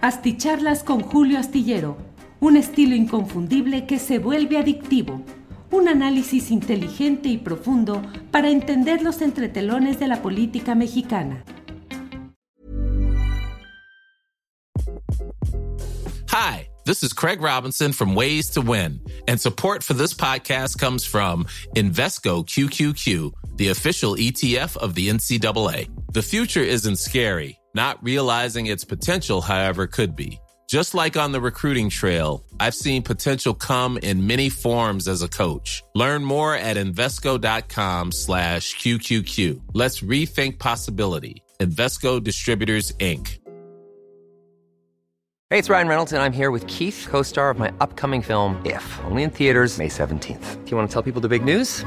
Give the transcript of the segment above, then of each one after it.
Asticharlas con Julio Astillero, un estilo inconfundible que se vuelve adictivo. Un análisis inteligente y profundo para entender los entretelones de la política mexicana. Hi, this is Craig Robinson from Ways to Win, and support for this podcast comes from Invesco QQQ, the official ETF of the NCAA. The future isn't scary. Not realizing its potential, however, could be. Just like on the recruiting trail, I've seen potential come in many forms as a coach. Learn more at Invesco.com slash QQQ. Let's rethink possibility. Investco Distributors, Inc. Hey, it's Ryan Reynolds, and I'm here with Keith, co-star of my upcoming film, If, only in theaters May 17th. Do you want to tell people the big news?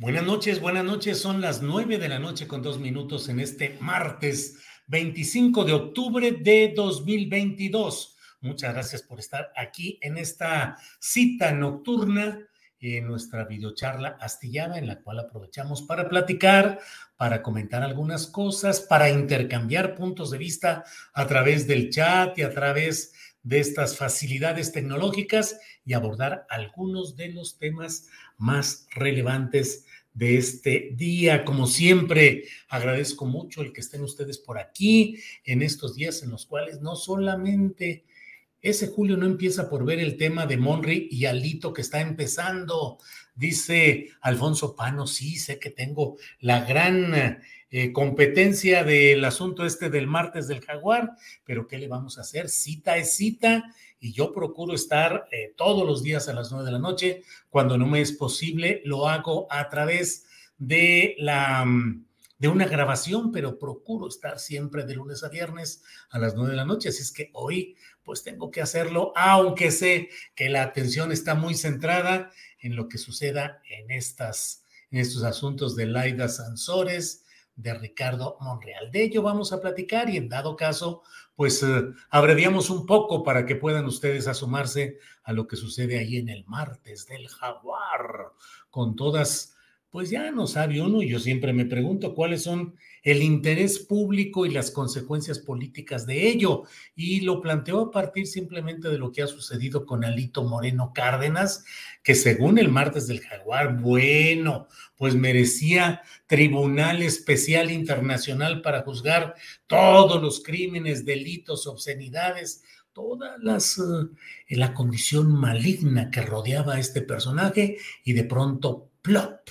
Buenas noches, buenas noches. Son las nueve de la noche con dos minutos en este martes 25 de octubre de 2022. Muchas gracias por estar aquí en esta cita nocturna, en nuestra videocharla astillada, en la cual aprovechamos para platicar, para comentar algunas cosas, para intercambiar puntos de vista a través del chat y a través de estas facilidades tecnológicas y abordar algunos de los temas más relevantes de este día. Como siempre, agradezco mucho el que estén ustedes por aquí en estos días en los cuales no solamente ese julio no empieza por ver el tema de Monry y Alito que está empezando. Dice Alfonso Pano, sí, sé que tengo la gran eh, competencia del asunto este del martes del jaguar, pero ¿qué le vamos a hacer? Cita es cita y yo procuro estar eh, todos los días a las nueve de la noche. Cuando no me es posible, lo hago a través de la mm, de una grabación, pero procuro estar siempre de lunes a viernes a las nueve de la noche. Así es que hoy, pues tengo que hacerlo, aunque sé que la atención está muy centrada en lo que suceda en estas, en estos asuntos de Laida Sansores, de Ricardo Monreal. De ello vamos a platicar y en dado caso, pues eh, abreviamos un poco para que puedan ustedes asomarse a lo que sucede ahí en el martes del jaguar, con todas pues ya no sabe uno, yo siempre me pregunto cuáles son el interés público y las consecuencias políticas de ello. Y lo planteo a partir simplemente de lo que ha sucedido con Alito Moreno Cárdenas, que según el martes del jaguar, bueno, pues merecía tribunal especial internacional para juzgar todos los crímenes, delitos, obscenidades, todas las eh, la condición maligna que rodeaba a este personaje y de pronto plop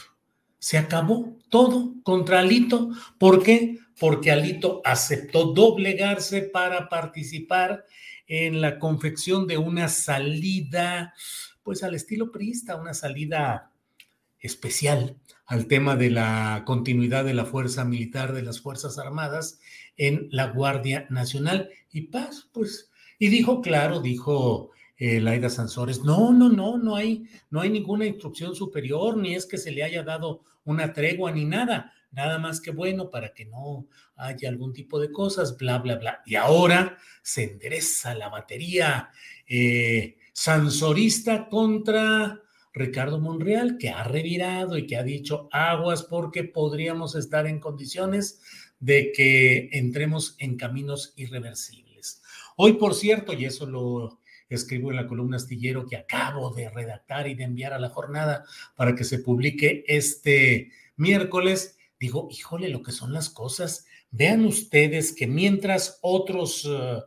se acabó todo contra Alito. ¿Por qué? Porque Alito aceptó doblegarse para participar en la confección de una salida, pues al estilo priista, una salida especial al tema de la continuidad de la fuerza militar de las Fuerzas Armadas en la Guardia Nacional. Y paz, pues, y dijo, claro, dijo eh, Laida Sansores, no, no, no, no hay, no hay ninguna instrucción superior, ni es que se le haya dado una tregua ni nada, nada más que bueno para que no haya algún tipo de cosas, bla, bla, bla. Y ahora se endereza la batería eh, sansorista contra Ricardo Monreal, que ha revirado y que ha dicho aguas porque podríamos estar en condiciones de que entremos en caminos irreversibles. Hoy, por cierto, y eso lo escribo en la columna astillero que acabo de redactar y de enviar a la jornada para que se publique este miércoles, digo, híjole, lo que son las cosas. Vean ustedes que mientras otros eh,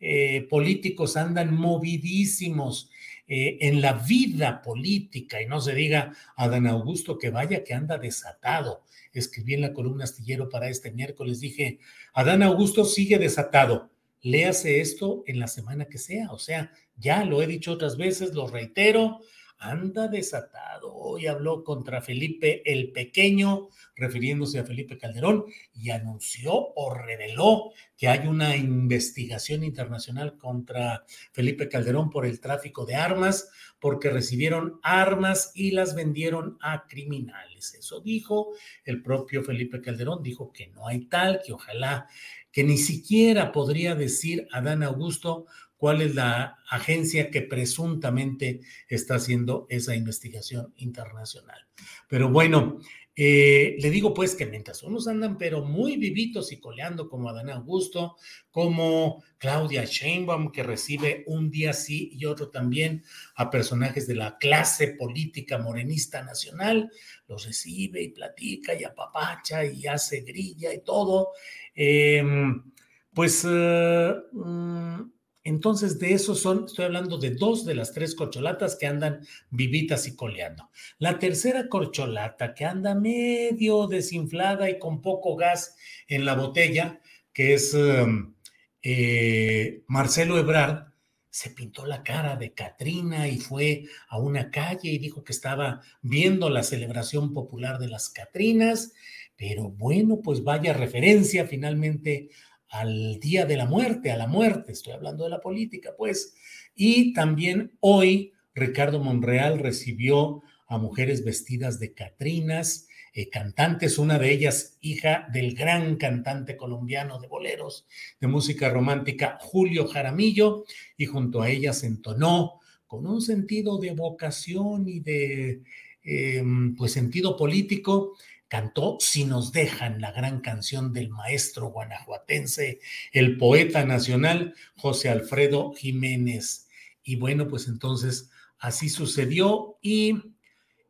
eh, políticos andan movidísimos eh, en la vida política, y no se diga a Dan Augusto que vaya que anda desatado. Escribí en la columna astillero para este miércoles, dije, Adán Augusto sigue desatado léase esto en la semana que sea. O sea, ya lo he dicho otras veces, lo reitero, anda desatado. Hoy habló contra Felipe el Pequeño, refiriéndose a Felipe Calderón, y anunció o reveló que hay una investigación internacional contra Felipe Calderón por el tráfico de armas, porque recibieron armas y las vendieron a criminales. Eso dijo el propio Felipe Calderón, dijo que no hay tal, que ojalá, que ni siquiera podría decir Adán Augusto cuál es la agencia que presuntamente está haciendo esa investigación internacional. Pero bueno, eh, le digo pues que mientras unos andan pero muy vivitos y coleando como Adán Augusto, como Claudia Sheinbaum, que recibe un día sí y otro también a personajes de la clase política morenista nacional, los recibe y platica y apapacha y hace grilla y todo, em, pues... Eh, mm, entonces, de esos son, estoy hablando de dos de las tres corcholatas que andan vivitas y coleando. La tercera corcholata que anda medio desinflada y con poco gas en la botella, que es em, eh, Marcelo Ebrard, se pintó la cara de Catrina y fue a una calle y dijo que estaba viendo la celebración popular de las Catrinas, pero bueno, pues vaya referencia finalmente al día de la muerte, a la muerte, estoy hablando de la política, pues. Y también hoy Ricardo Monreal recibió a mujeres vestidas de Catrinas, eh, cantantes, una de ellas hija del gran cantante colombiano de boleros, de música romántica, Julio Jaramillo, y junto a ellas entonó con un sentido de vocación y de em, pues sentido político cantó Si nos dejan, la gran canción del maestro guanajuatense, el poeta nacional José Alfredo Jiménez. Y bueno, pues entonces así sucedió y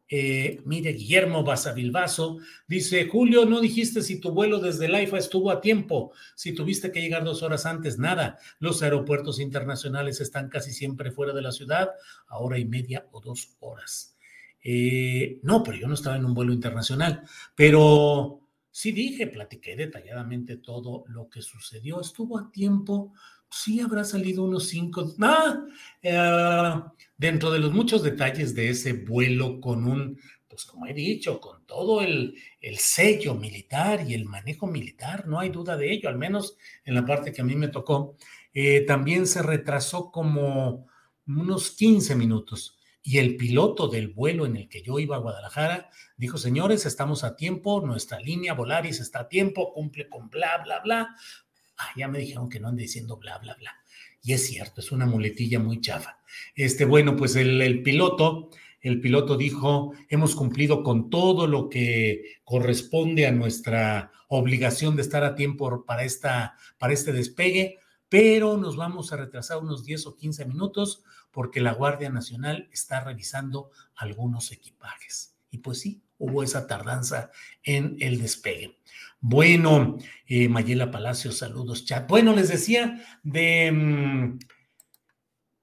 eh, mire, Guillermo Basavilbaso dice, Julio, no dijiste si tu vuelo desde Laifa estuvo a tiempo, si tuviste que llegar dos horas antes, nada. Los aeropuertos internacionales están casi siempre fuera de la ciudad, a hora y media o dos horas. Eh, no, pero yo no estaba en un vuelo internacional, pero sí dije, platiqué detalladamente todo lo que sucedió. Estuvo a tiempo, sí habrá salido unos cinco, ah, eh, dentro de los muchos detalles de ese vuelo con un, pues como he dicho, con todo el, el sello militar y el manejo militar, no hay duda de ello, al menos en la parte que a mí me tocó, eh, también se retrasó como unos 15 minutos y el piloto del vuelo en el que yo iba a Guadalajara dijo, señores, estamos a tiempo, nuestra línea Volaris está a tiempo, cumple con bla, bla, bla. Ah, ya me dijeron que no ande diciendo bla, bla, bla. Y es cierto, es una muletilla muy chafa. Este, bueno, pues el, piloto, el piloto dijo, hemos cumplido con todo lo que corresponde a nuestra obligación de estar a tiempo para, esta, para este despegue, pero nos vamos a retrasar unos 10 o 15 minutos porque la Guardia Nacional está revisando algunos equipajes. Y pues sí, hubo esa tardanza en el despegue. Bueno, eh, Mayela Palacios, saludos, chat. Bueno, les decía de, mm,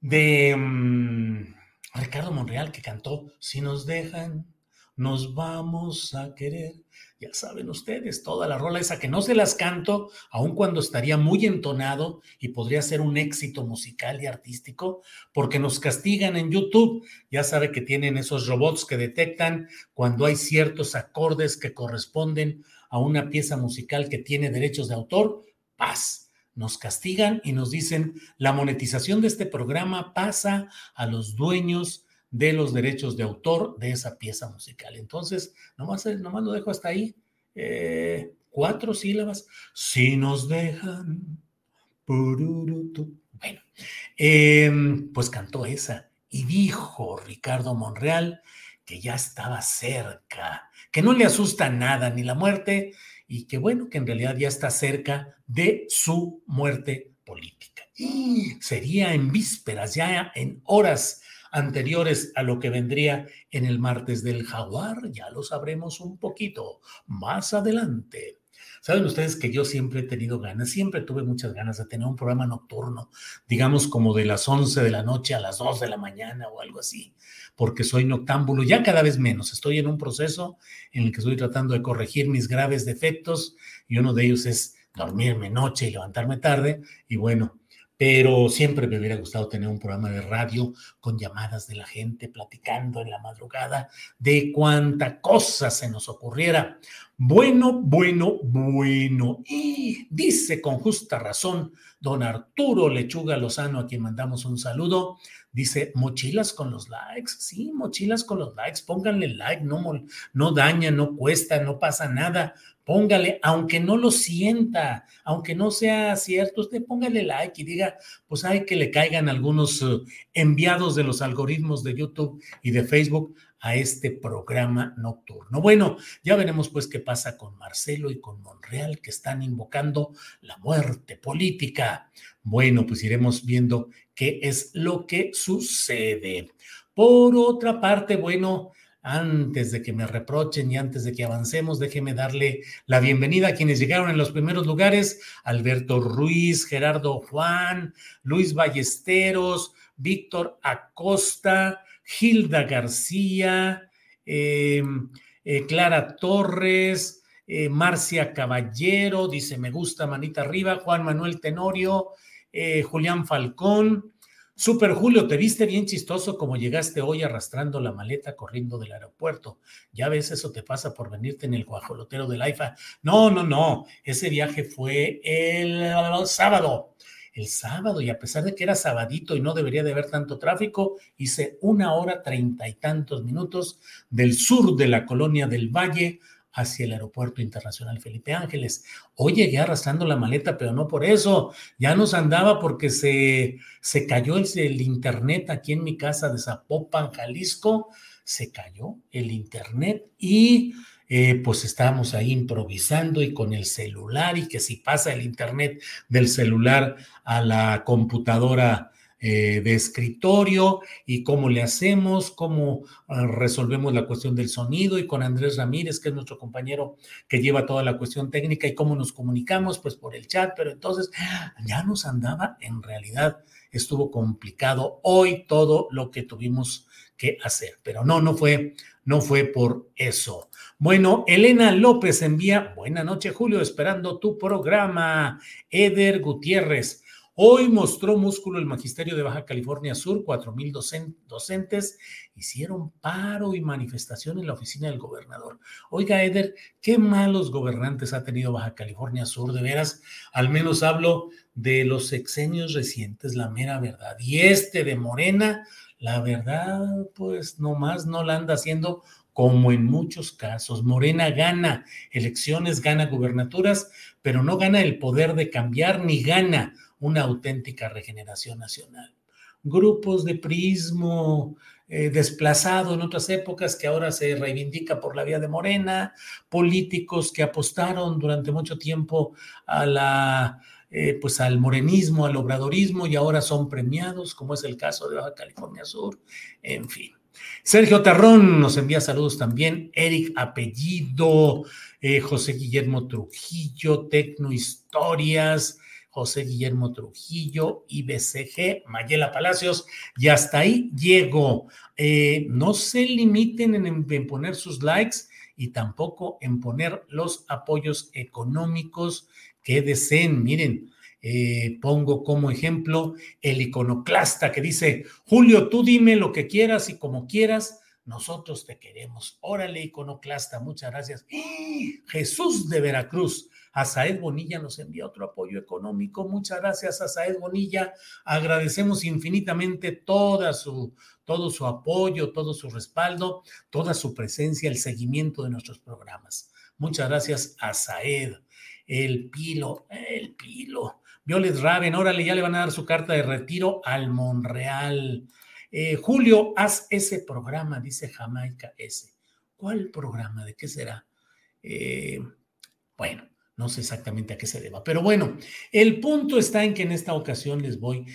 de mm, Ricardo Monreal que cantó, si nos dejan, nos vamos a querer ya saben ustedes, toda la rola esa que no se las canto, aun cuando estaría muy entonado y podría ser un éxito musical y artístico, porque nos castigan en YouTube. Ya sabe que tienen esos robots que detectan cuando hay ciertos acordes que corresponden a una pieza musical que tiene derechos de autor, paz. Nos castigan y nos dicen, la monetización de este programa pasa a los dueños de los derechos de autor de esa pieza musical. Entonces, nomás, nomás lo dejo hasta ahí. Eh, cuatro sílabas. Si nos dejan. Bueno, em, pues cantó esa y dijo Ricardo Monreal que ya estaba cerca, que no le asusta nada ni la muerte y que bueno, que en realidad ya está cerca de su muerte política. Y sería en vísperas, ya en horas anteriores a lo que vendría en el martes del jaguar, ya lo sabremos un poquito más adelante. Saben ustedes que yo siempre he tenido ganas, siempre tuve muchas ganas de tener un programa nocturno, digamos como de las 11 de la noche a las 2 de la mañana o algo así, porque soy noctámbulo, ya cada vez menos. Estoy en un proceso en el que estoy tratando de corregir mis graves defectos y uno de ellos es dormirme noche y levantarme tarde. Y bueno, pero siempre me hubiera gustado tener un programa de radio con llamadas de la gente platicando en la madrugada de cuánta cosa se nos ocurriera. Bueno, bueno, bueno. Y dice con justa razón don Arturo Lechuga Lozano, a quien mandamos un saludo, dice, mochilas con los likes. Sí, mochilas con los likes. Pónganle like, no, no daña, no cuesta, no pasa nada póngale, aunque no lo sienta, aunque no sea cierto, usted póngale like y diga, pues hay que le caigan algunos eh, enviados de los algoritmos de YouTube y de Facebook a este programa nocturno. Bueno, ya veremos pues qué pasa con Marcelo y con Monreal que están invocando la muerte política. Bueno, pues iremos viendo qué es lo que sucede. Por otra parte, bueno, antes de que me reprochen y antes de que avancemos, déjeme darle la bienvenida a quienes llegaron en los primeros lugares, Alberto Ruiz, Gerardo Juan, Luis Ballesteros, Víctor Acosta, Hilda García, em, eh, Clara Torres, eh, Marcia Caballero, dice me gusta, manita arriba, Juan Manuel Tenorio, eh, Julián Falcón, Super Julio, te viste bien chistoso como llegaste hoy arrastrando la maleta corriendo del aeropuerto. Ya ves, eso te pasa por venirte en el guajolotero del AIFA. No, no, no. Ese viaje fue el sábado. El sábado, y a pesar de que era sabadito y no debería de haber tanto tráfico, hice una hora treinta y tantos minutos del sur de la colonia del Valle hacia el Aeropuerto Internacional Felipe Ángeles. Hoy llegué arrastrando la maleta, pero no por eso. Ya nos andaba porque se, se cayó el, internet aquí en mi casa de Zapopan, Jalisco. Se cayó el internet y eh, pues estábamos ahí improvisando y con el celular y que si pasa el internet del celular a la computadora eh, de escritorio y cómo le hacemos, cómo ah, resolvemos la cuestión del sonido y con Andrés Ramírez, que es nuestro compañero que lleva toda la cuestión técnica y cómo nos comunicamos, pues por el chat, pero entonces ya nos andaba, en realidad estuvo complicado hoy todo lo que tuvimos que hacer, pero no, no fue, no fue por eso. Bueno, Elena López envía, buena noche Julio, esperando tu programa. Eder Gutiérrez, Hoy mostró músculo el Magisterio de Baja California Sur, cuatro mil docentes hicieron paro y manifestación en la oficina del gobernador. Oiga, Eder, qué malos gobernantes ha tenido Baja California Sur, de veras, al menos hablo de los sexenios recientes, la mera verdad. Y este de Morena, la verdad, pues nomás no la anda haciendo como en muchos casos. Morena gana elecciones, gana gubernaturas, pero no gana el poder de cambiar ni gana una auténtica regeneración nacional. Grupos de prismo eh, desplazado en otras épocas que ahora se reivindica por la vía de Morena, políticos que apostaron durante mucho tiempo a la, eh, pues al morenismo, al obradorismo y ahora son premiados, como es el caso de Baja California Sur, en fin. Sergio Tarrón nos envía saludos también, Eric Apellido, eh, José Guillermo Trujillo, Tecno Historias, José Guillermo Trujillo, IBCG, Mayela Palacios, y hasta ahí llego. Eh, no se limiten en, poner sus likes y tampoco en poner los apoyos económicos que deseen. Miren, eh, pongo como ejemplo el iconoclasta que dice, Julio, tú dime lo que quieras y como quieras, nosotros te queremos. Órale, iconoclasta, muchas gracias. ¡Ah! Jesús de Veracruz, Asaed Bonilla nos envía otro apoyo económico. Muchas gracias, Asaed Bonilla. Agradecemos infinitamente su, todo su apoyo, todo su respaldo, toda su presencia, el seguimiento de nuestros programas. Muchas gracias, Asaed. El Pilo, el Pilo. Violet Raven, órale, ya le van a dar su carta de retiro al Monreal. Eh, Julio, haz ese programa, dice Jamaica S. ¿Cuál programa? ¿De qué será? Eh, bueno, no sé exactamente a qué se deba, pero bueno, el punto está en que en esta ocasión les voy,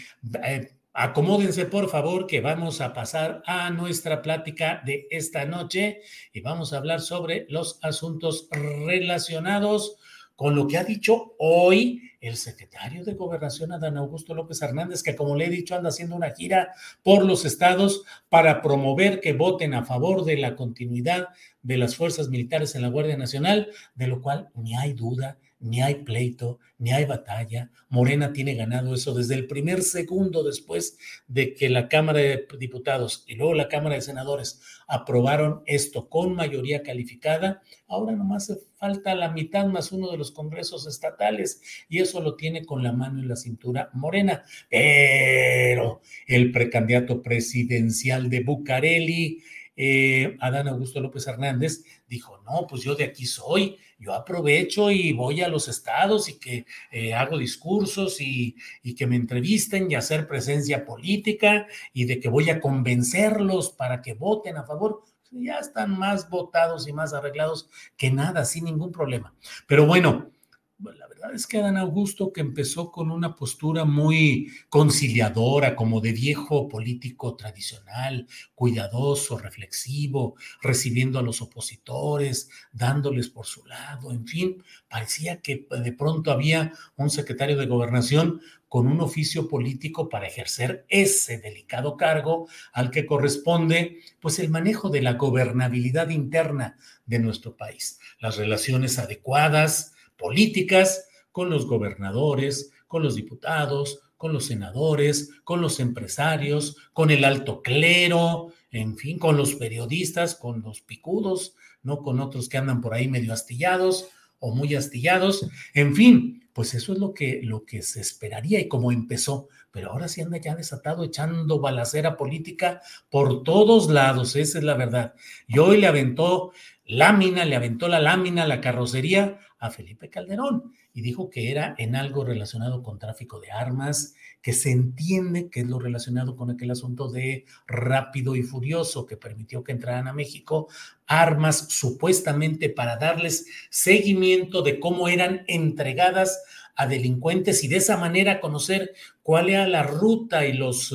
eh, acomódense por favor, que vamos a pasar a nuestra plática de esta noche y vamos a hablar sobre los asuntos relacionados lo que ha dicho hoy el secretario de Gobernación, Adán Augusto López Hernández, que como le he dicho, anda haciendo una gira por los estados para promover que voten a favor de la continuidad de las fuerzas militares en la Guardia Nacional, de lo cual ni hay duda ni hay pleito, ni hay batalla. Morena tiene ganado eso desde el primer segundo después de que la Cámara de Diputados y luego la Cámara de Senadores aprobaron esto con mayoría calificada. Ahora nomás falta la mitad más uno de los congresos estatales y eso lo tiene con la mano en la cintura Morena. Pero el precandidato presidencial de Bucareli, eh, Adán Augusto López Hernández, dijo, no, pues yo de aquí soy, yo aprovecho y voy a los estados y que eh, hago discursos y, y, que me entrevisten y hacer presencia política y de que voy a convencerlos para que voten a favor. Ya están más votados y más arreglados que nada, sin ningún problema. Pero bueno, la verdad es que Adán Augusto, que empezó con una postura muy conciliadora, como de viejo político tradicional, cuidadoso, reflexivo, recibiendo a los opositores, dándoles por su lado, en fin, parecía que de pronto había un secretario de gobernación con un oficio político para ejercer ese delicado cargo al que corresponde pues el manejo de la gobernabilidad interna de nuestro país, las relaciones adecuadas, políticas con los gobernadores, con los diputados, con los senadores, con los empresarios, con el alto clero, en fin, con los periodistas, con los picudos, no con otros que andan por ahí medio astillados o muy astillados, en fin, pues eso es lo que, lo que se esperaría y como empezó, pero ahora sí anda ya desatado echando balacera política por todos lados, esa es la verdad. Y hoy le aventó lámina, le aventó la lámina, la carrocería a Felipe Calderón y dijo que era en algo relacionado con tráfico de armas, que se entiende que es lo relacionado con aquel asunto de rápido y furioso que permitió que entraran a México armas supuestamente para darles seguimiento de cómo eran entregadas a delincuentes y de esa manera conocer cuál era la ruta y los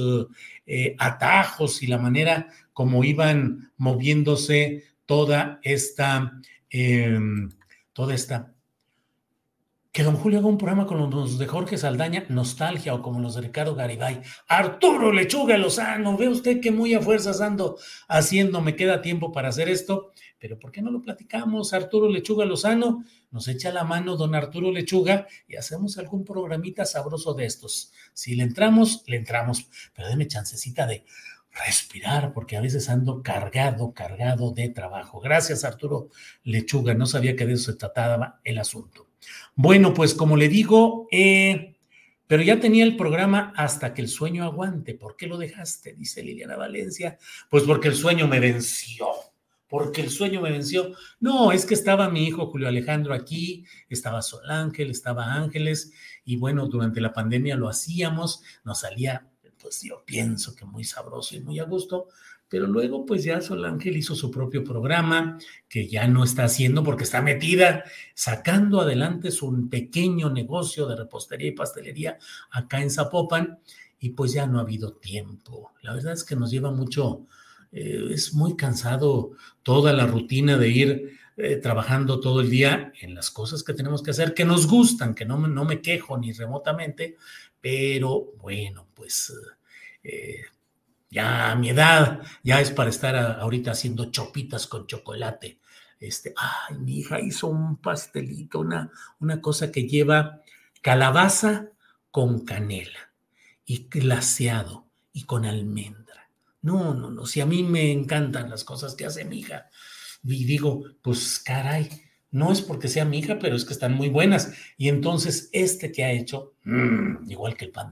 eh, atajos y la manera como iban moviéndose toda esta, em, toda esta que don Julio haga un programa con los de Jorge Saldaña, Nostalgia, o como los de Ricardo Garibay. Arturo Lechuga Lozano, ve usted que muy a fuerzas ando haciendo, me queda tiempo para hacer esto, pero ¿por qué no lo platicamos? Arturo Lechuga Lozano, nos echa la mano don Arturo Lechuga y hacemos algún programita sabroso de estos. Si le entramos, le entramos, pero déme chancecita de respirar, porque a veces ando cargado, cargado de trabajo. Gracias, Arturo Lechuga, no sabía que de eso se trataba el asunto. Bueno, pues como le digo, eh, pero ya tenía el programa hasta que el sueño aguante. ¿Por qué lo dejaste? Dice Liliana Valencia. Pues porque el sueño me venció. Porque el sueño me venció. No, es que estaba mi hijo Julio Alejandro aquí, estaba Sol Ángel, estaba Ángeles, y bueno, durante la pandemia lo hacíamos, nos salía, pues yo pienso que muy sabroso y muy a gusto, pero luego pues ya Sol Ángel hizo su propio programa que ya no está haciendo porque está metida sacando adelante su pequeño negocio de repostería y pastelería acá en Zapopan y pues ya no ha habido tiempo. La verdad es que nos lleva mucho, eh, es muy cansado toda la rutina de ir eh, trabajando todo el día en las cosas que tenemos que hacer, que nos gustan, que no, no me quejo ni remotamente, pero bueno, pues... Eh, ya a mi edad, ya es para estar ahorita haciendo chopitas con chocolate. Este, ay, mi hija hizo un pastelito, una, una cosa que lleva calabaza con canela y glaseado y con almendra. No, no, no, si a mí me encantan las cosas que hace mi hija. Y digo, pues caray, no es porque sea mi hija, pero es que están muy buenas. Y entonces este que ha hecho, mmm, igual que el pan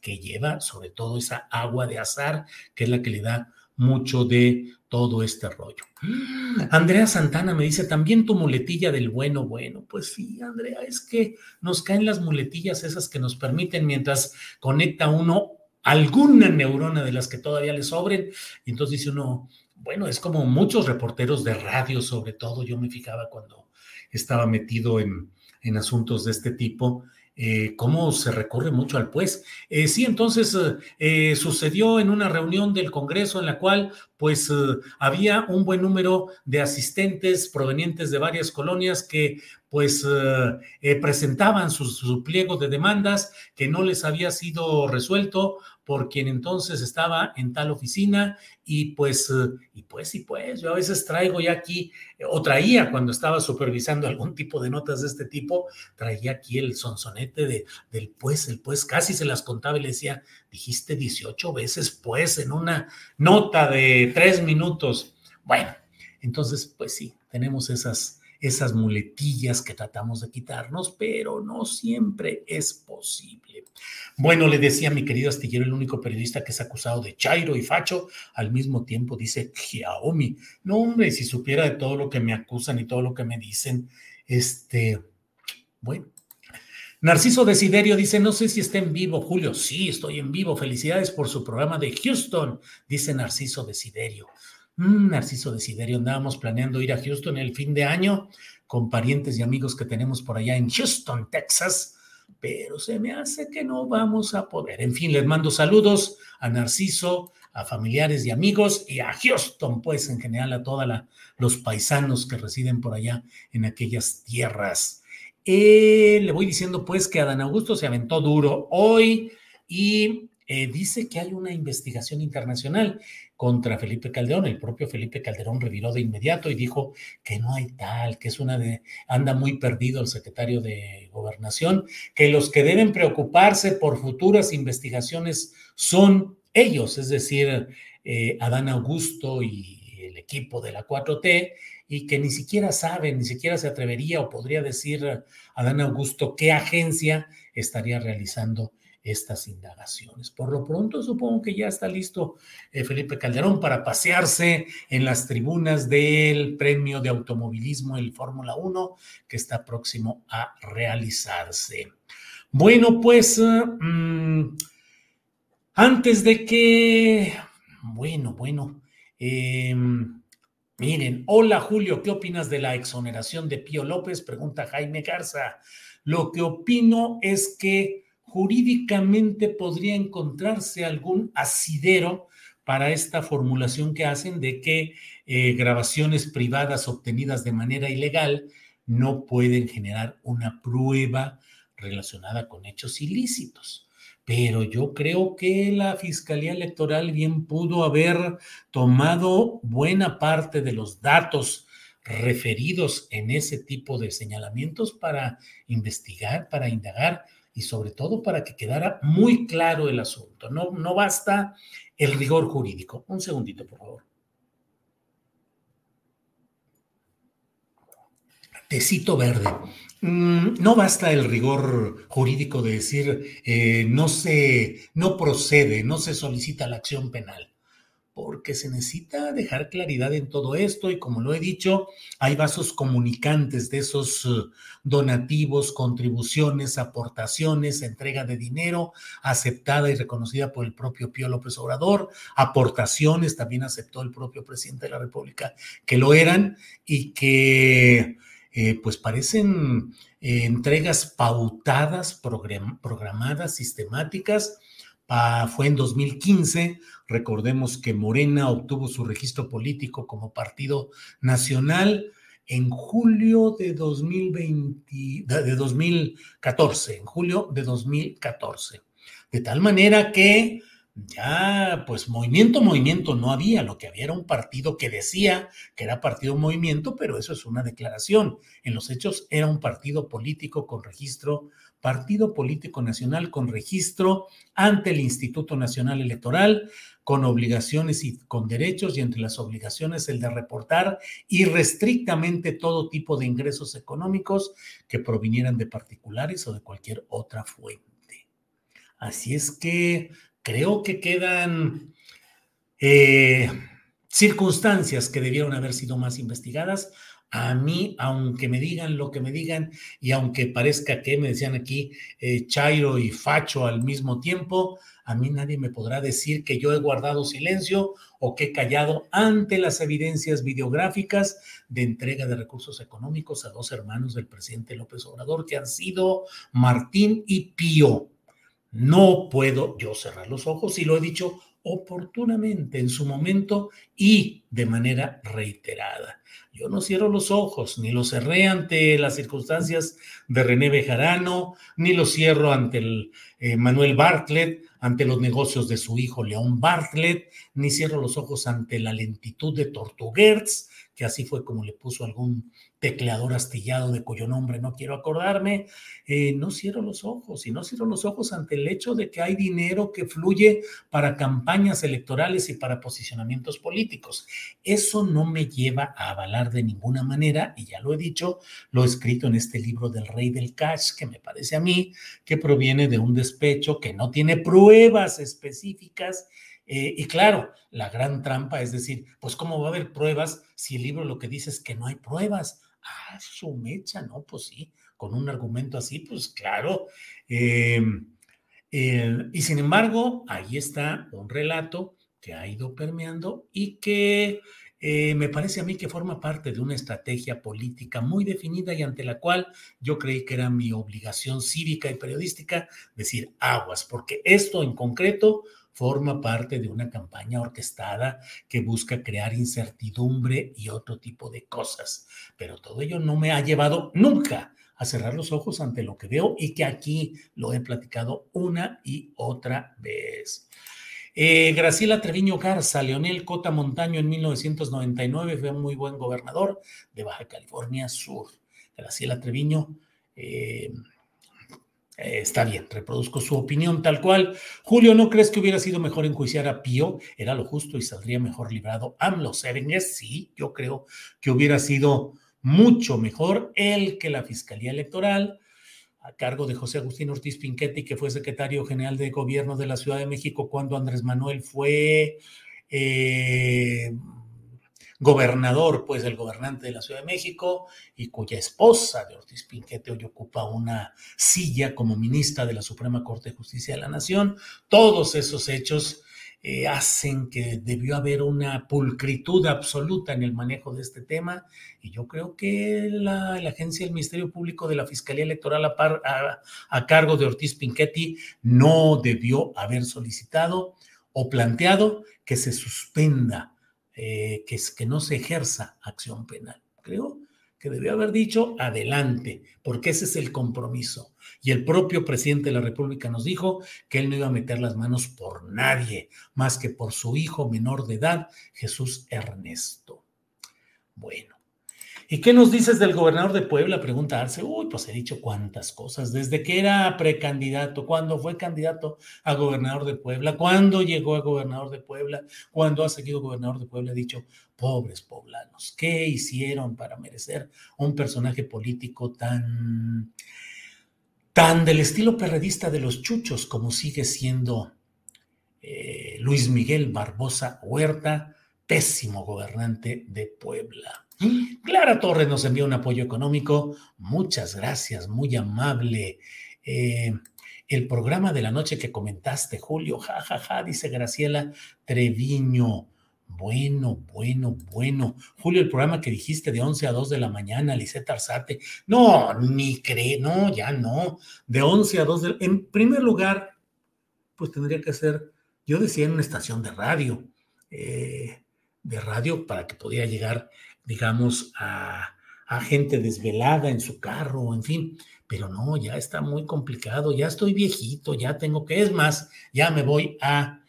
Que lleva sobre todo esa agua de azar, que es la que le da mucho de todo este rollo. Andrea Santana me dice, también tu muletilla del bueno, bueno. Pues sí, Andrea, es que nos caen las muletillas esas que nos permiten mientras conecta uno alguna neurona de las que todavía le sobren. Y entonces dice uno, bueno, es como muchos reporteros de radio, sobre todo, yo me fijaba cuando estaba metido en, en asuntos de este tipo, eh, cómo se recurre mucho al pues. Eh, sí, entonces eh, sucedió en una reunión del Congreso en la cual pues había un buen número de asistentes provenientes de varias colonias que pues presentaban su, su pliego de demandas que no les había sido resuelto por quien entonces estaba en tal oficina y pues, eh, y pues, y pues, yo a veces traigo ya aquí, eh, o traía cuando estaba supervisando algún tipo de notas de este tipo, traía aquí el sonsonete de, del pues, el pues, casi se las contaba y le decía, dijiste 18 veces pues en una nota de tres minutos. Bueno, entonces, pues sí, tenemos esas, esas muletillas que tratamos de quitarnos, pero no siempre es posible. Bueno, le decía mi querido Astillero, el único periodista que es acusado de Chairo y Facho, al mismo tiempo dice Xiaomi. No, hombre, si supiera de todo lo que me acusan y todo lo que me dicen, este, bueno. Narciso Desiderio dice, no sé si está en vivo, Julio. Sí, estoy en vivo. Felicidades por su programa de Houston, dice Narciso Desiderio. Mm, Narciso Desiderio, andábamos planeando ir a Houston el fin de año con parientes y amigos que tenemos por allá en Houston, Texas pero se me hace que no vamos a poder. En fin, les mando saludos a Narciso, a familiares y amigos y a Houston, pues en general a todos los paisanos que residen por allá en aquellas tierras. Eh, le voy diciendo pues que Adán Augusto se aventó duro hoy y eh, dice que hay una investigación internacional contra Felipe Calderón. El propio Felipe Calderón reviró de inmediato y dijo que no hay tal, que es una de, anda muy perdido el secretario de gobernación, que los que deben preocuparse por futuras investigaciones son ellos, es decir, eh, Adán Augusto y el equipo de la 4T, y que ni siquiera sabe, ni siquiera se atrevería o podría decir Adán Augusto qué agencia estaría realizando estas indagaciones. Por lo pronto, supongo que ya está listo eh, Felipe Calderón para pasearse en las tribunas del premio de automovilismo, el Fórmula 1, que está próximo a realizarse. Bueno, pues mm, antes de que, bueno, bueno, em, miren, hola Julio, ¿qué opinas de la exoneración de Pío López? Pregunta Jaime Garza. Lo que opino es que jurídicamente podría encontrarse algún asidero para esta formulación que hacen de que eh, grabaciones privadas obtenidas de manera ilegal no pueden generar una prueba relacionada con hechos ilícitos. Pero yo creo que la Fiscalía Electoral bien pudo haber tomado buena parte de los datos referidos en ese tipo de señalamientos para investigar, para indagar y sobre todo para que quedara muy claro el asunto. No, no basta el rigor jurídico. Un segundito, por favor. Tecito verde. Mm, no basta el rigor jurídico de decir eh, no se, no procede, no se solicita la acción penal porque se necesita dejar claridad en todo esto y como lo he dicho, hay vasos comunicantes de esos eh, donativos, contribuciones, aportaciones, entrega de dinero aceptada y reconocida por el propio Pío López Obrador, aportaciones también aceptó el propio presidente de la República que lo eran y que eh, pues parecen eh, entregas pautadas, programadas, sistemáticas fue en 2015. Recordemos que Morena obtuvo su registro político como partido nacional en julio de 2020, de 2014, en julio de 2014. De tal manera que ya, pues movimiento, movimiento no había, lo que había era un partido que decía que era partido movimiento, pero eso es una declaración. En los hechos era un partido político con registro partido político nacional con registro ante el Instituto Nacional Electoral, con obligaciones y con derechos, y entre las obligaciones el de reportar irrestrictamente todo tipo de ingresos económicos que provinieran de particulares o de cualquier otra fuente. Así es que creo que quedan eh, circunstancias que debieron haber sido más investigadas. A mí, aunque me digan lo que me digan y aunque parezca que me decían aquí eh, Chairo y Facho al mismo tiempo, a mí nadie me podrá decir que yo he guardado silencio o que he callado ante las evidencias videográficas de entrega de recursos económicos a dos hermanos del presidente López Obrador, que han sido Martín y Pío. No puedo yo cerrar los ojos y lo he dicho oportunamente en su momento y de manera reiterada. Yo no cierro los ojos, ni los cerré ante las circunstancias de René Bejarano, ni los cierro ante el eh, Manuel Bartlett, ante los negocios de su hijo León Bartlett, ni cierro los ojos ante la lentitud de Tortuguerz, que así fue como le puso algún tecleador astillado de cuyo nombre no quiero acordarme, eh, no cierro los ojos y no cierro los ojos ante el hecho de que hay dinero que fluye para campañas electorales y para posicionamientos políticos. Eso no me lleva a avalar de ninguna manera, y ya lo he dicho, lo he escrito en este libro del rey del cash, que me parece a mí que proviene de un despecho que no tiene pruebas específicas eh, y claro, la gran trampa es decir, pues cómo va a haber pruebas si el libro lo que dice es que no hay pruebas. Ah, su mecha, ¿no? Pues sí, con un argumento así, pues claro. Em, y sin embargo, ahí está un relato que ha ido permeando y que eh, me parece a mí que forma parte de una estrategia política muy definida y ante la cual yo creí que era mi obligación cívica y periodística decir aguas, porque esto en concreto forma parte de una campaña orquestada que busca crear incertidumbre y otro tipo de cosas. Pero todo ello no me ha llevado nunca a cerrar los ojos ante lo que veo y que aquí lo he platicado una y otra vez. Eh, Graciela Treviño Garza, Leonel Cota Montaño en 1999 fue muy buen gobernador de Baja California Sur. Graciela Treviño, eh, eh, está bien, reproduzco su opinión tal cual. Julio, ¿no crees que hubiera sido mejor enjuiciar a Pío? Era lo justo y saldría mejor librado AMLO. Serengues, sí, yo creo que hubiera sido mucho mejor el que la Fiscalía Electoral, a cargo de José Agustín Ortiz Pinchetti, que fue secretario general de gobierno de la Ciudad de México cuando Andrés Manuel fue eh, gobernador, pues el gobernante de la Ciudad de México, y cuya esposa de Ortiz Pinquete hoy ocupa una silla como ministra de la Suprema Corte de Justicia de la Nación. Todos esos hechos eh, hacen que debió haber una pulcritud absoluta en el manejo de este tema, y yo creo que la, agencia del Ministerio Público de la Fiscalía Electoral a, a cargo de Ortiz Pinchetti no debió haber solicitado o planteado que se suspenda eh, que, que no se ejerza acción penal. Creo que debió haber dicho adelante, porque ese es el compromiso. Y el propio presidente de la República nos dijo que él no iba a meter las manos por nadie, más que por su hijo menor de edad, Jesús Ernesto. Bueno, ¿Y qué nos dices del gobernador de Puebla? Pregunta Arce. Uy, pues he dicho cuántas cosas. Desde que era precandidato, cuando fue candidato a gobernador de Puebla, cuando llegó a gobernador de Puebla, cuando ha seguido gobernador de Puebla, he dicho, pobres poblanos, ¿qué hicieron para merecer un personaje político tan, tan del estilo perredista de los chuchos como sigue siendo eh, Luis Miguel Barbosa Huerta, pésimo gobernante de Puebla? Clara Torres nos envía un apoyo económico. Muchas gracias, muy amable. Eh, el programa de la noche que comentaste, Julio, jajaja, ja, ja, dice Graciela Treviño. Bueno, bueno, bueno. Julio, el programa que dijiste de 11 a 2 de la mañana, Liseta Arzate. No, ni cree, no, ya no. De 11 a 2 de En primer lugar, pues tendría que ser, yo decía en una estación de radio, eh, de radio para que pudiera llegar digamos, a, gente desvelada en su carro, en fin, pero no, ya está muy complicado, ya estoy viejito, ya tengo que, es más, ya me voy a,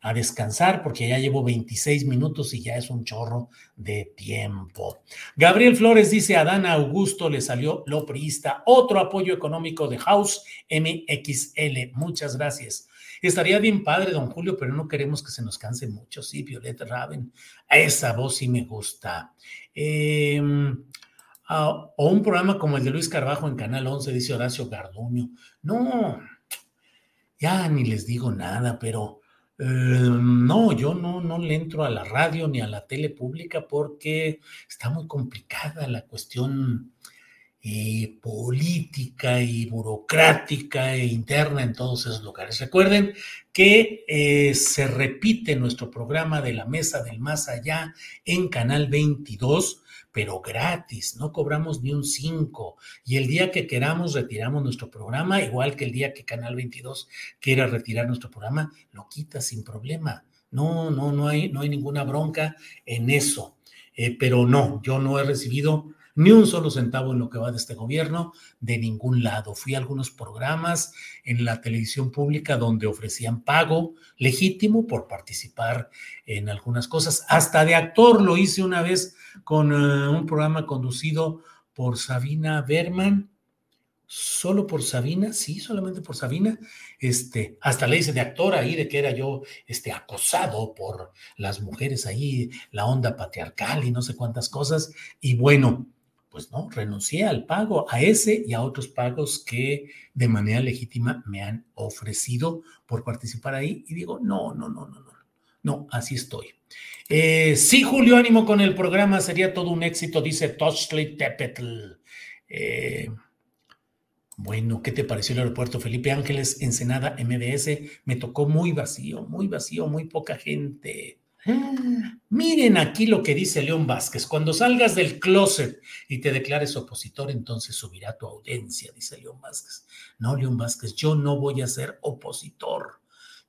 a descansar porque ya llevo 26 minutos y ya es un chorro de tiempo. Gabriel Flores dice, a Dana Augusto le salió lo priista, otro apoyo económico de House MXL. Muchas gracias. Estaría bien padre, don Julio, pero no queremos que se nos canse mucho. Sí, Violeta Raven, a esa voz sí me gusta. Em, o un programa como el de Luis Carbajo en Canal 11, dice Horacio Garduño. No, ya ni les digo nada, pero eh, no, yo no, no le entro a la radio ni a la tele pública porque está muy complicada la cuestión eh, política y burocrática e interna en todos esos lugares. Recuerden que eh, se repite nuestro programa de la Mesa del Más Allá en Canal 22 pero gratis, no cobramos ni un 5. Y el día que queramos retiramos nuestro programa, igual que el día que Canal 22 quiera retirar nuestro programa, lo quita sin problema. No, no, no hay, no hay ninguna bronca en eso. Eh, pero no, yo no he recibido ni un solo centavo en lo que va de este gobierno, de ningún lado. Fui a algunos programas en la televisión pública donde ofrecían pago legítimo por participar en algunas cosas. Hasta de actor lo hice una vez con eh, un programa conducido por Sabina Berman, solo por Sabina, sí, solamente por Sabina, este, hasta le hice de actor ahí de que era yo este, acosado por las mujeres ahí, la onda patriarcal y no sé cuántas cosas, y bueno, pues no, renuncié al pago, a ese y a otros pagos que de manera legítima me han ofrecido por participar ahí y digo, no, no, no, no, no, no, así estoy. Eh, sí, Julio, ánimo con el programa, sería todo un éxito, dice Toshli Tepetl. Eh, bueno, ¿qué te pareció el aeropuerto Felipe Ángeles, Ensenada, MDS? Me tocó muy vacío, muy vacío, muy poca gente. Miren aquí lo que dice León Vázquez. Cuando salgas del closet y te declares opositor, entonces subirá tu audiencia, dice León Vázquez. No, León Vázquez, yo no voy a ser opositor.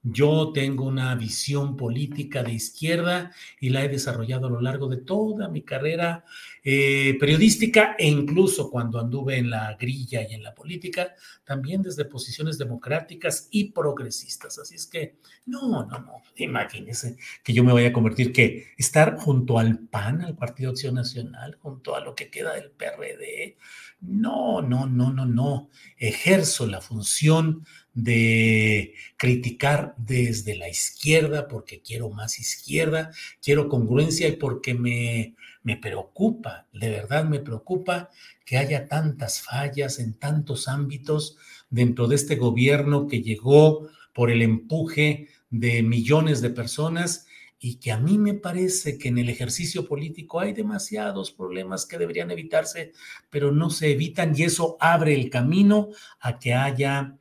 Yo tengo una visión política de izquierda y la he desarrollado a lo largo de toda mi carrera eh, periodística e incluso cuando anduve en la grilla y en la política, también desde posiciones democráticas y progresistas. Así es que, no, no, no, imagínense que yo me vaya a convertir, que estar junto al PAN, al Partido Acción Nacional, junto a lo que queda del PRD. No, no, no, no, no. Ejerzo la función de criticar desde la izquierda porque quiero más izquierda, quiero congruencia y porque me, me preocupa, de verdad me preocupa que haya tantas fallas en tantos ámbitos dentro de este gobierno que llegó por el empuje de millones de personas y que a mí me parece que en el ejercicio político hay demasiados problemas que deberían evitarse, pero no se evitan y eso abre el camino a que haya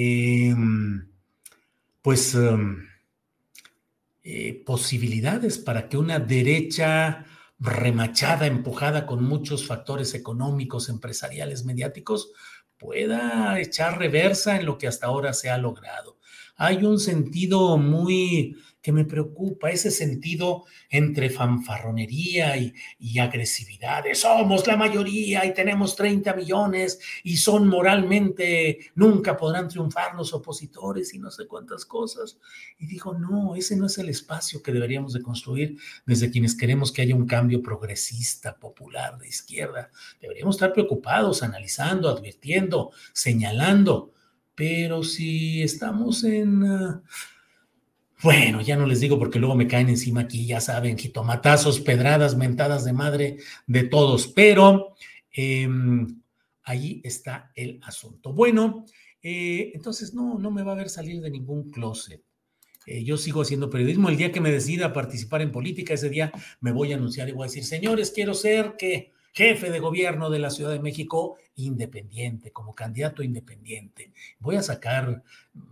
Em, pues em, eh, posibilidades para que una derecha remachada, empujada con muchos factores económicos, empresariales, mediáticos, pueda echar reversa en lo que hasta ahora se ha logrado. Hay un sentido muy que me preocupa, ese sentido entre fanfarronería y, agresividad. Somos la mayoría y tenemos 30 millones y son moralmente, nunca podrán triunfar los opositores y no sé cuántas cosas. Y dijo, no, ese no es el espacio que deberíamos de construir desde quienes queremos que haya un cambio progresista, popular, de izquierda. Deberíamos estar preocupados, analizando, advirtiendo, señalando. Pero si estamos en... Ah, bueno, ya no les digo porque luego me caen encima aquí, ya saben, jitomatazos, pedradas, mentadas de madre de todos, pero em, ahí está el asunto. Bueno, eh, entonces no, no me va a ver salir de ningún closet. Eh, yo sigo haciendo periodismo. El día que me decida participar en política, ese día me voy a anunciar y voy a decir, señores, quiero ser que jefe de gobierno de la Ciudad de México independiente, como candidato independiente. Voy a sacar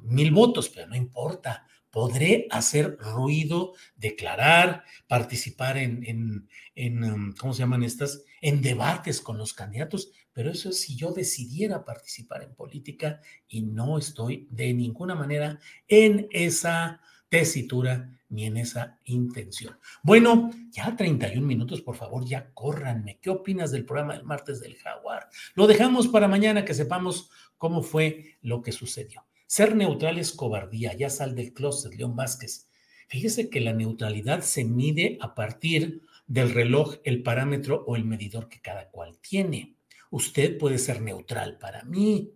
mil votos, pero no importa podré hacer ruido, declarar, participar en, um, ¿cómo se llaman estas? En debates con los candidatos, pero eso es si yo decidiera participar en política y no estoy de ninguna manera en esa tesitura ni en esa intención. Bueno, ya 31 minutos, por favor, ya córranme. ¿Qué opinas del programa del martes del jaguar? Lo dejamos para mañana que sepamos cómo fue lo que sucedió. Ser neutral es cobardía, ya sal del closet, León Vázquez. Fíjese que la neutralidad se mide a partir del reloj, el parámetro o el medidor que cada cual tiene. Usted puede ser neutral para mí,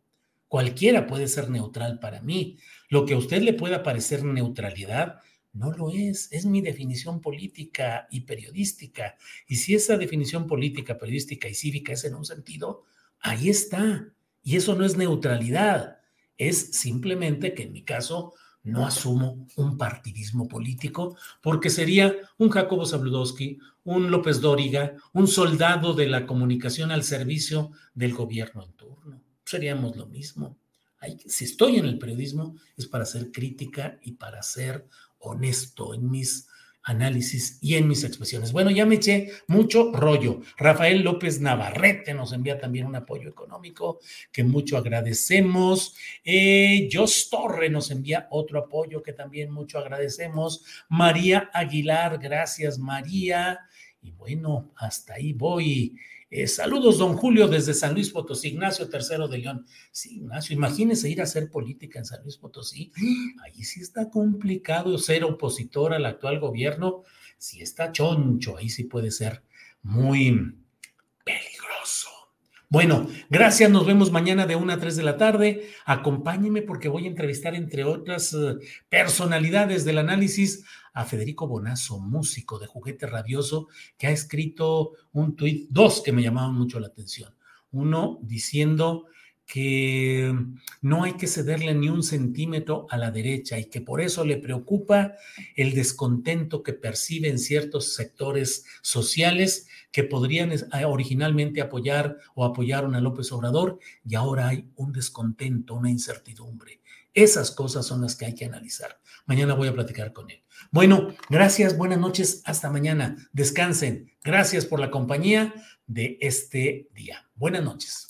cualquiera puede ser neutral para mí. Lo que a usted le pueda parecer neutralidad, no lo es, es mi definición política y periodística. Y si esa definición política, periodística y cívica es en un sentido, ahí está. Y eso no es neutralidad, es simplemente que en mi caso no asumo un partidismo político, porque sería un Jacobo Zabludowski, un López Dóriga, un soldado de la comunicación al servicio del gobierno en turno. Seríamos lo mismo. si estoy en el periodismo es para hacer crítica y para ser honesto en mis análisis y en mis expresiones. Bueno, ya me eché mucho rollo. Rafael López Navarrete nos envía también un apoyo económico que mucho agradecemos. Eh, Jos Torre nos envía otro apoyo que también mucho agradecemos. María Aguilar, gracias María. Y bueno, hasta ahí voy. Eh, saludos, don Julio, desde San Luis Potosí, Ignacio Tercero de León. Sí, Ignacio, imagínese ir a hacer política en San Luis Potosí. Ahí sí está complicado ser opositor al actual gobierno. Si está choncho, ahí sí puede ser muy. Bueno, gracias. Nos vemos mañana de 1 a 3 de la tarde. Acompáñeme porque voy a entrevistar, entre otras eh, personalidades del análisis, a Federico Bonazo, músico de Juguete Rabioso, que ha escrito un tuit, dos que me llamaban mucho la atención. Uno diciendo que no hay que cederle ni un centímetro a la derecha y que por eso le preocupa el descontento que perciben ciertos sectores sociales que podrían originalmente apoyar o apoyaron a López Obrador y ahora hay un descontento, una incertidumbre. Esas cosas son las que hay que analizar. Mañana voy a platicar con él. Bueno, gracias, buenas noches, hasta mañana. Descansen. Gracias por la compañía de este día. Buenas noches.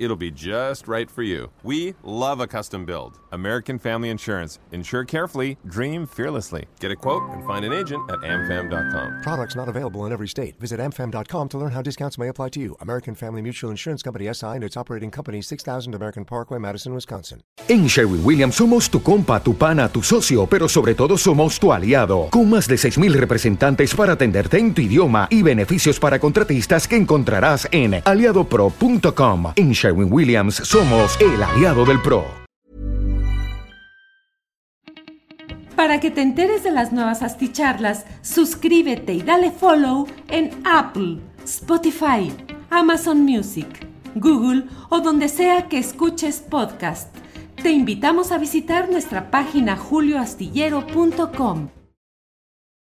It'll be just right for you. We love a custom build. American Family Insurance. Insure carefully, dream fearlessly. Get a quote and find an agent at amfam.com. Products not available in every state. Visit amfam.com to learn how discounts may apply to you. American Family Mutual Insurance Company SI and its operating company 6000 American Parkway, Madison, Wisconsin. En Sherwin Williams somos tu compa, tu pana, tu socio, pero sobre todo somos tu aliado. Con más de 6000 representantes para atenderte en tu idioma y beneficios para contratistas que encontrarás en aliadopro.com. En Sherwin Williams somos el aliado del PRO. Para que te enteres de las nuevas asticharlas, suscríbete y dale follow en Apple, Spotify, Amazon Music, Google o donde sea que escuches podcast. Te invitamos a visitar nuestra página julioastillero.com.